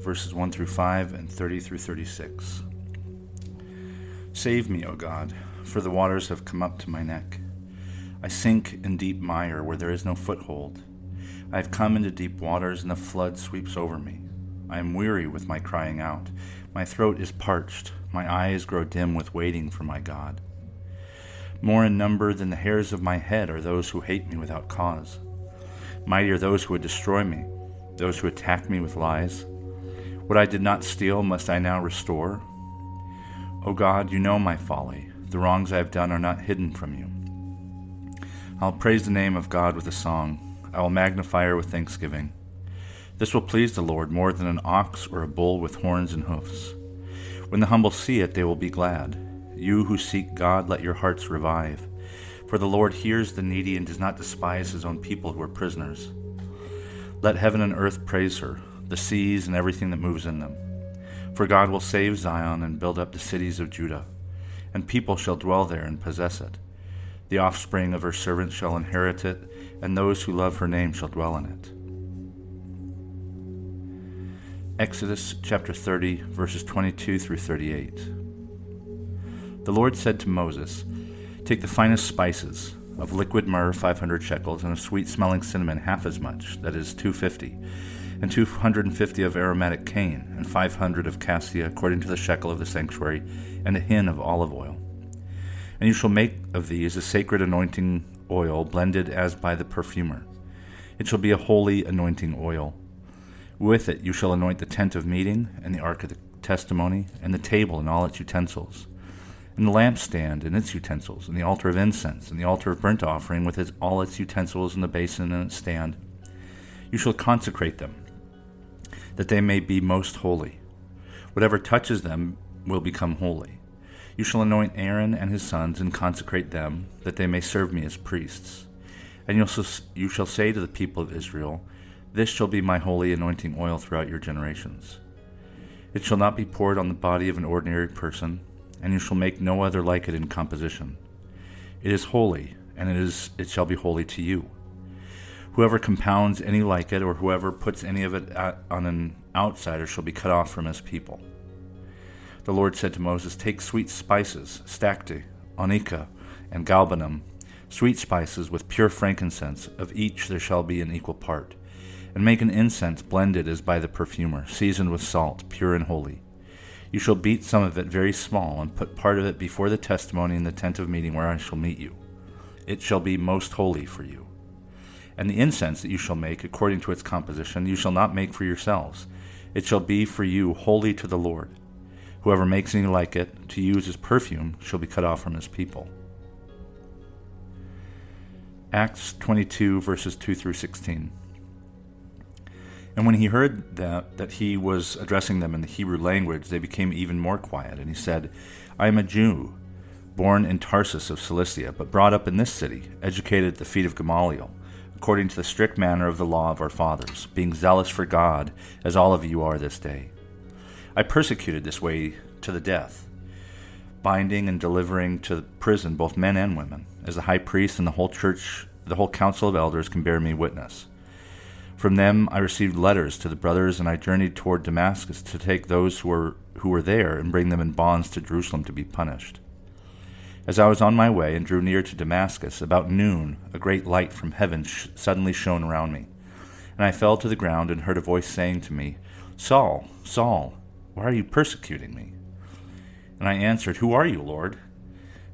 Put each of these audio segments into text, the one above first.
verses 1 through 5 and 30 through 36. Save me, O God, for the waters have come up to my neck. I sink in deep mire where there is no foothold. I have come into deep waters, and the flood sweeps over me. I am weary with my crying out. My throat is parched. My eyes grow dim with waiting for my God. More in number than the hairs of my head are those who hate me without cause. Mighty are those who would destroy me those who attack me with lies? What I did not steal must I now restore? O God, you know my folly. The wrongs I have done are not hidden from you. I'll praise the name of God with a song. I will magnify her with thanksgiving. This will please the Lord more than an ox or a bull with horns and hoofs. When the humble see it, they will be glad. You who seek God, let your hearts revive. For the Lord hears the needy and does not despise his own people who are prisoners. Let heaven and earth praise her, the seas and everything that moves in them. For God will save Zion and build up the cities of Judah, and people shall dwell there and possess it. The offspring of her servants shall inherit it, and those who love her name shall dwell in it. Exodus chapter 30, verses 22 through 38. The Lord said to Moses, Take the finest spices of liquid myrrh 500 shekels, and of sweet smelling cinnamon half as much, that is 250, and 250 of aromatic cane, and 500 of cassia according to the shekel of the sanctuary, and a hin of olive oil. And you shall make of these a sacred anointing oil, blended as by the perfumer. It shall be a holy anointing oil. With it you shall anoint the tent of meeting, and the ark of the testimony, and the table and all its utensils and the lampstand and its utensils, and the altar of incense, and the altar of burnt offering with its, all its utensils, and the basin and its stand. You shall consecrate them, that they may be most holy. Whatever touches them will become holy. You shall anoint Aaron and his sons, and consecrate them, that they may serve me as priests. And you shall say to the people of Israel, This shall be my holy anointing oil throughout your generations. It shall not be poured on the body of an ordinary person and you shall make no other like it in composition. It is holy, and it is it shall be holy to you. Whoever compounds any like it, or whoever puts any of it on an outsider, shall be cut off from his people. The Lord said to Moses, Take sweet spices, stacte, onycha, and galbanum, sweet spices with pure frankincense, of each there shall be an equal part, and make an incense blended as by the perfumer, seasoned with salt, pure and holy. You shall beat some of it very small, and put part of it before the testimony in the tent of meeting where I shall meet you. It shall be most holy for you. And the incense that you shall make, according to its composition, you shall not make for yourselves. It shall be for you holy to the Lord. Whoever makes any like it to use as perfume shall be cut off from his people. Acts 22, verses 2 through 16. And when he heard that, that he was addressing them in the Hebrew language, they became even more quiet. And he said, I am a Jew, born in Tarsus of Cilicia, but brought up in this city, educated at the feet of Gamaliel, according to the strict manner of the law of our fathers, being zealous for God, as all of you are this day. I persecuted this way to the death, binding and delivering to prison both men and women, as the high priest and the whole church, the whole council of elders can bear me witness. From them I received letters to the brothers, and I journeyed toward Damascus to take those who were, who were there and bring them in bonds to Jerusalem to be punished. As I was on my way and drew near to Damascus, about noon, a great light from heaven sh- suddenly shone around me. And I fell to the ground and heard a voice saying to me, Saul, Saul, why are you persecuting me? And I answered, Who are you, Lord?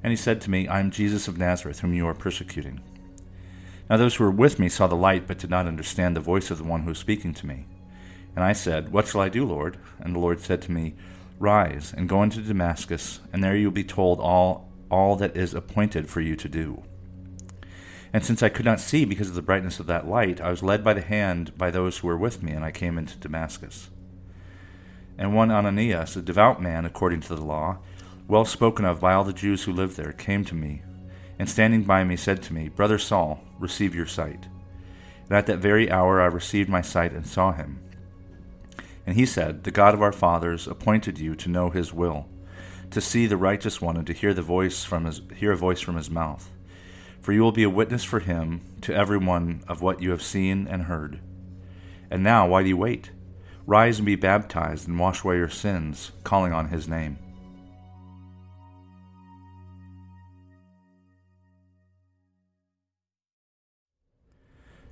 And he said to me, I am Jesus of Nazareth, whom you are persecuting. Now those who were with me saw the light, but did not understand the voice of the one who was speaking to me. And I said, What shall I do, Lord? And the Lord said to me, Rise and go into Damascus, and there you will be told all, all that is appointed for you to do. And since I could not see because of the brightness of that light, I was led by the hand by those who were with me, and I came into Damascus. And one Ananias, a devout man according to the law, well spoken of by all the Jews who lived there, came to me, and standing by me said to me, Brother Saul, receive your sight. And at that very hour I received my sight and saw him. And he said, The God of our fathers appointed you to know his will, to see the righteous one, and to hear the voice from his hear a voice from his mouth. For you will be a witness for him to everyone of what you have seen and heard. And now, why do you wait? Rise and be baptized and wash away your sins, calling on his name.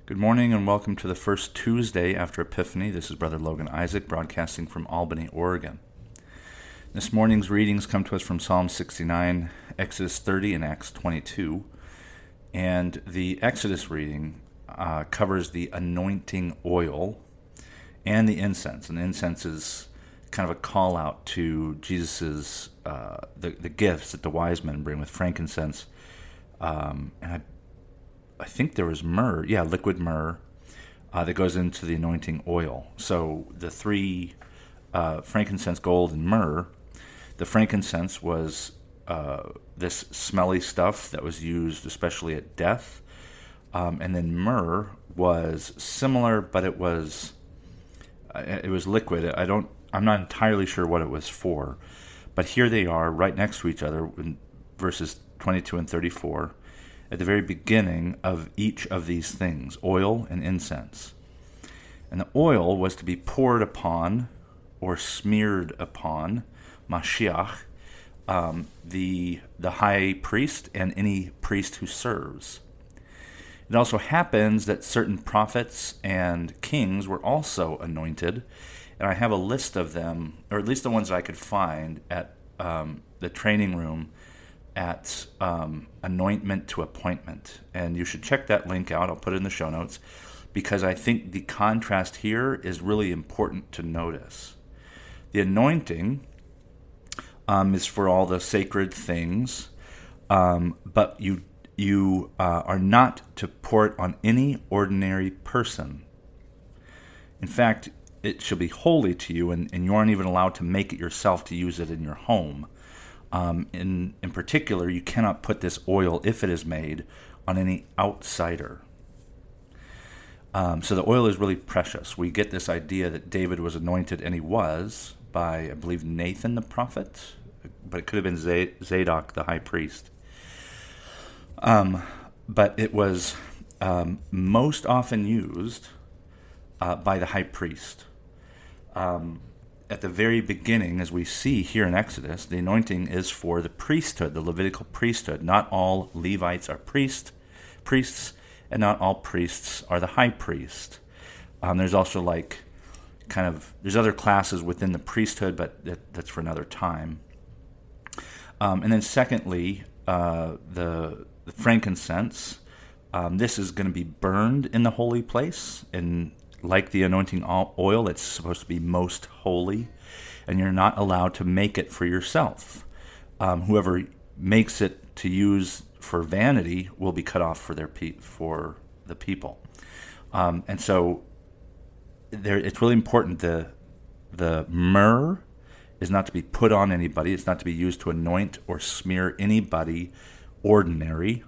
Good morning and welcome to the first Tuesday after Epiphany. This is Brother Logan Isaac broadcasting from Albany, Oregon. This morning's readings come to us from Psalm 69, Exodus 30, and Acts 22. And the Exodus reading uh, covers the anointing oil and the incense. And the incense is kind of a call out to Jesus's uh, the the gifts that the wise men bring with frankincense. Um, and I, I think there was myrrh, yeah, liquid myrrh uh, that goes into the anointing oil. So the three uh, frankincense, gold, and myrrh. The frankincense was uh, this smelly stuff that was used especially at death. Um, and then myrrh was similar, but it was uh, it was liquid. I don't. I'm not entirely sure what it was for, but here they are, right next to each other, in verses 22 and 34, at the very beginning of each of these things: oil and incense. And the oil was to be poured upon, or smeared upon, Mashiach, um, the the high priest and any priest who serves. It also happens that certain prophets and kings were also anointed, and I have a list of them, or at least the ones I could find at um, the training room at um, Anointment to Appointment. And you should check that link out. I'll put it in the show notes because I think the contrast here is really important to notice. The anointing um, is for all the sacred things, um, but you you uh, are not to pour it on any ordinary person. In fact, it shall be holy to you, and, and you aren't even allowed to make it yourself to use it in your home. Um, in, in particular, you cannot put this oil, if it is made, on any outsider. Um, so the oil is really precious. We get this idea that David was anointed, and he was, by, I believe, Nathan the prophet, but it could have been Zadok the high priest. Um, but it was um, most often used uh, by the high priest. Um, at the very beginning, as we see here in Exodus, the anointing is for the priesthood, the Levitical priesthood. Not all Levites are priest, priests, and not all priests are the high priest. Um, there's also like kind of there's other classes within the priesthood, but that, that's for another time. Um, and then secondly, uh, the the frankincense. Um, this is going to be burned in the holy place, and like the anointing oil, it's supposed to be most holy, and you're not allowed to make it for yourself. Um, whoever makes it to use for vanity will be cut off for their pe- for the people, um, and so there, it's really important. The the myrrh is not to be put on anybody. It's not to be used to anoint or smear anybody ordinary,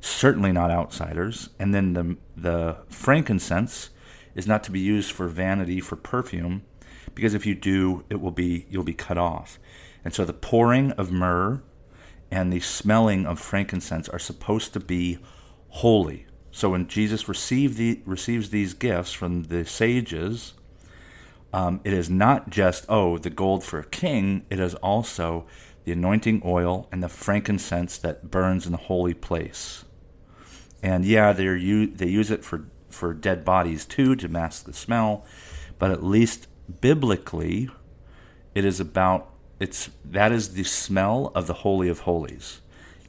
certainly not outsiders. And then the, the frankincense is not to be used for vanity, for perfume, because if you do, it will be you'll be cut off. And so the pouring of myrrh and the smelling of frankincense are supposed to be holy. So when Jesus the, receives these gifts from the sages, um, it is not just, oh, the gold for a king, it is also the anointing oil, and the frankincense that burns in the holy place. And yeah, they they use it for, for dead bodies too to mask the smell, but at least biblically, it is about it's that is the smell of the holy of holies.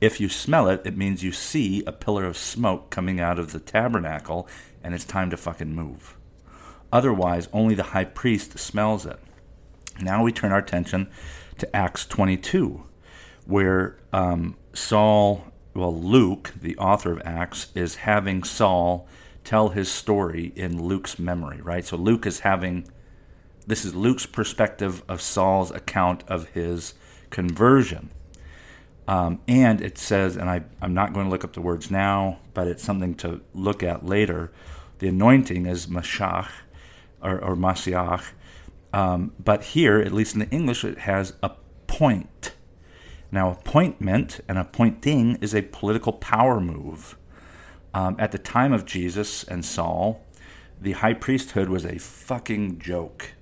If you smell it, it means you see a pillar of smoke coming out of the tabernacle, and it's time to fucking move. Otherwise, only the high priest smells it. Now we turn our attention to Acts 22, where um, Saul, well, Luke, the author of Acts, is having Saul tell his story in Luke's memory, right? So Luke is having this is Luke's perspective of Saul's account of his conversion. Um, and it says, and I, I'm not going to look up the words now, but it's something to look at later. The anointing is Mashach or, or Masiach. Um, but here, at least in the English, it has appoint. Now, appointment and appointing is a political power move. Um, at the time of Jesus and Saul, the high priesthood was a fucking joke.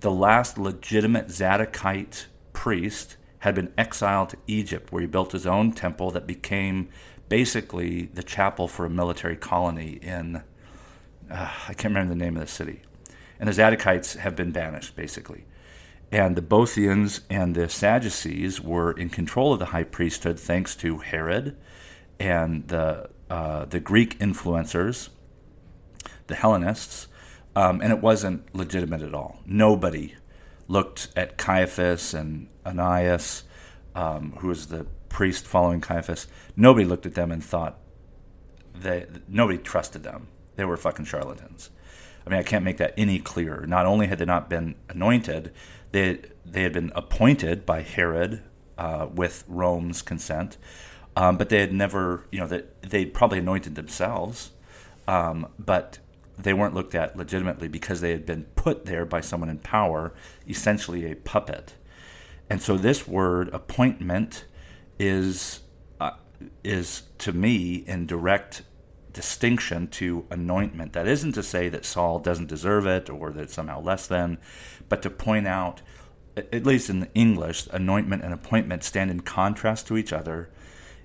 The last legitimate Zadokite priest had been exiled to Egypt, where he built his own temple that became basically the chapel for a military colony in, uh, I can't remember the name of the city. And the Zadokites have been banished, basically. And the Boethians and the Sadducees were in control of the high priesthood thanks to Herod and the, uh, the Greek influencers, the Hellenists, um, and it wasn't legitimate at all. Nobody looked at Caiaphas and Ananias, um, who was the priest following Caiaphas. Nobody looked at them and thought they nobody trusted them. They were fucking charlatans. I mean, I can't make that any clearer. Not only had they not been anointed, they they had been appointed by Herod uh, with Rome's consent, um, but they had never, you know, that they would probably anointed themselves, um, but they weren't looked at legitimately because they had been put there by someone in power, essentially a puppet. And so this word appointment is uh, is to me in direct distinction to anointment. That isn't to say that Saul doesn't deserve it or that it's somehow less than, but to point out, at least in the English, anointment and appointment stand in contrast to each other,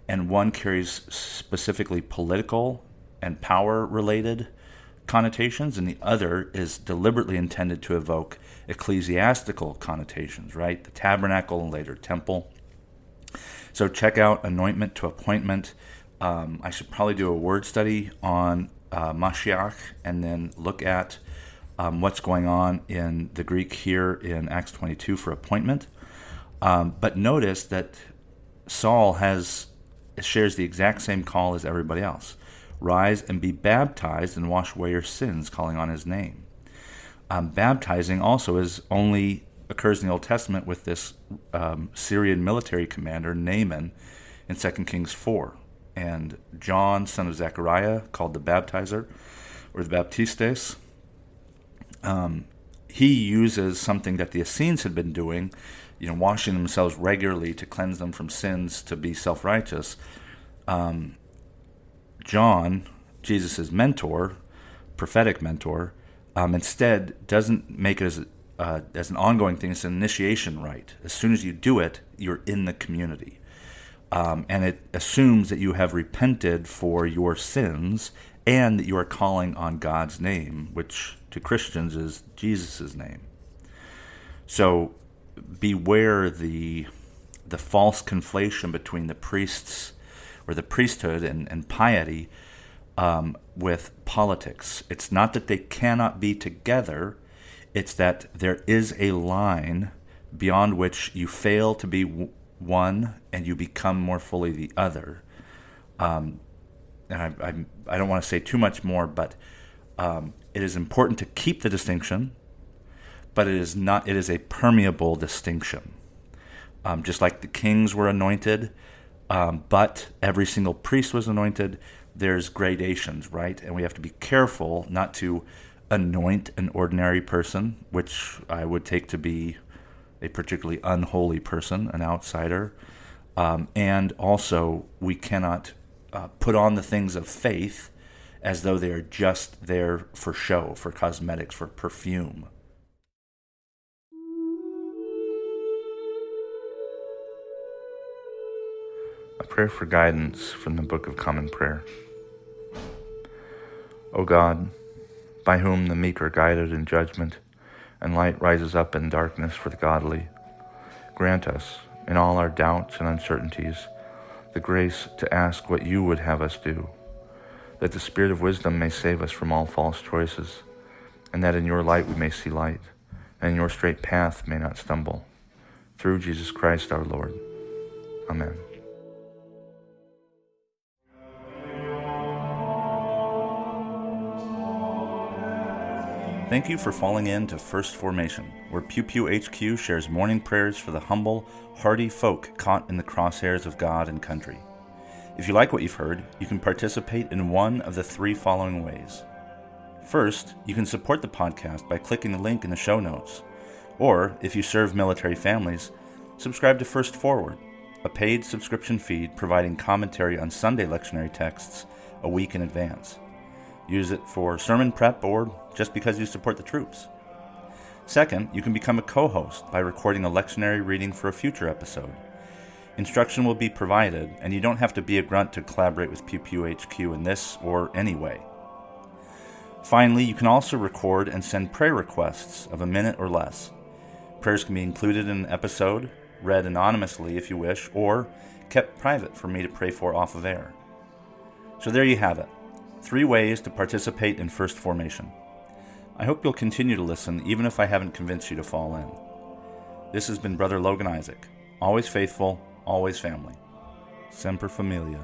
and one carries specifically political and power related connotations, and the other is deliberately intended to evoke ecclesiastical connotations, right? The tabernacle and later temple. So check out anointment to appointment. Um, I should probably do a word study on uh, Mashiach and then look at um, what's going on in the Greek here in Acts 22 for appointment. Um, but notice that Saul has shares the exact same call as everybody else. Rise and be baptized and wash away your sins, calling on his name. Um, baptizing also is only occurs in the Old Testament with this um, Syrian military commander Naaman in 2 Kings 4 and John, son of Zechariah, called the baptizer or the baptistes. Um, he uses something that the Essenes had been doing, you know, washing themselves regularly to cleanse them from sins to be self righteous. Um, John, Jesus' mentor, prophetic mentor, um, instead doesn't make it as, uh, as an ongoing thing. It's an initiation rite. As soon as you do it, you're in the community. Um, and it assumes that you have repented for your sins and that you are calling on God's name, which to Christians is Jesus' name. So beware the the false conflation between the priests or the priesthood and, and piety um, with politics. It's not that they cannot be together, it's that there is a line beyond which you fail to be one and you become more fully the other. Um, and I, I, I, don't want to say too much more, but um, it is important to keep the distinction, but it is not. It is a permeable distinction. Um, just like the kings were anointed, um, but every single priest was anointed. There's gradations, right? And we have to be careful not to anoint an ordinary person, which I would take to be a particularly unholy person, an outsider. Um, and also, we cannot uh, put on the things of faith as though they are just there for show, for cosmetics, for perfume. A prayer for guidance from the Book of Common Prayer. O God, by whom the meek are guided in judgment, and light rises up in darkness for the godly. Grant us, in all our doubts and uncertainties, the grace to ask what you would have us do, that the Spirit of wisdom may save us from all false choices, and that in your light we may see light, and in your straight path may not stumble. Through Jesus Christ our Lord. Amen. Thank you for falling in to First Formation, where Pew Pew HQ shares morning prayers for the humble, hardy folk caught in the crosshairs of God and country. If you like what you've heard, you can participate in one of the three following ways. First, you can support the podcast by clicking the link in the show notes. Or, if you serve military families, subscribe to First Forward, a paid subscription feed providing commentary on Sunday lectionary texts a week in advance. Use it for sermon prep or just because you support the troops. Second, you can become a co host by recording a lectionary reading for a future episode. Instruction will be provided, and you don't have to be a grunt to collaborate with Pew Pew HQ in this or any way. Finally, you can also record and send prayer requests of a minute or less. Prayers can be included in an episode, read anonymously if you wish, or kept private for me to pray for off of air. So there you have it three ways to participate in First Formation. I hope you'll continue to listen even if I haven't convinced you to fall in. This has been Brother Logan Isaac, always faithful, always family. Semper Familia.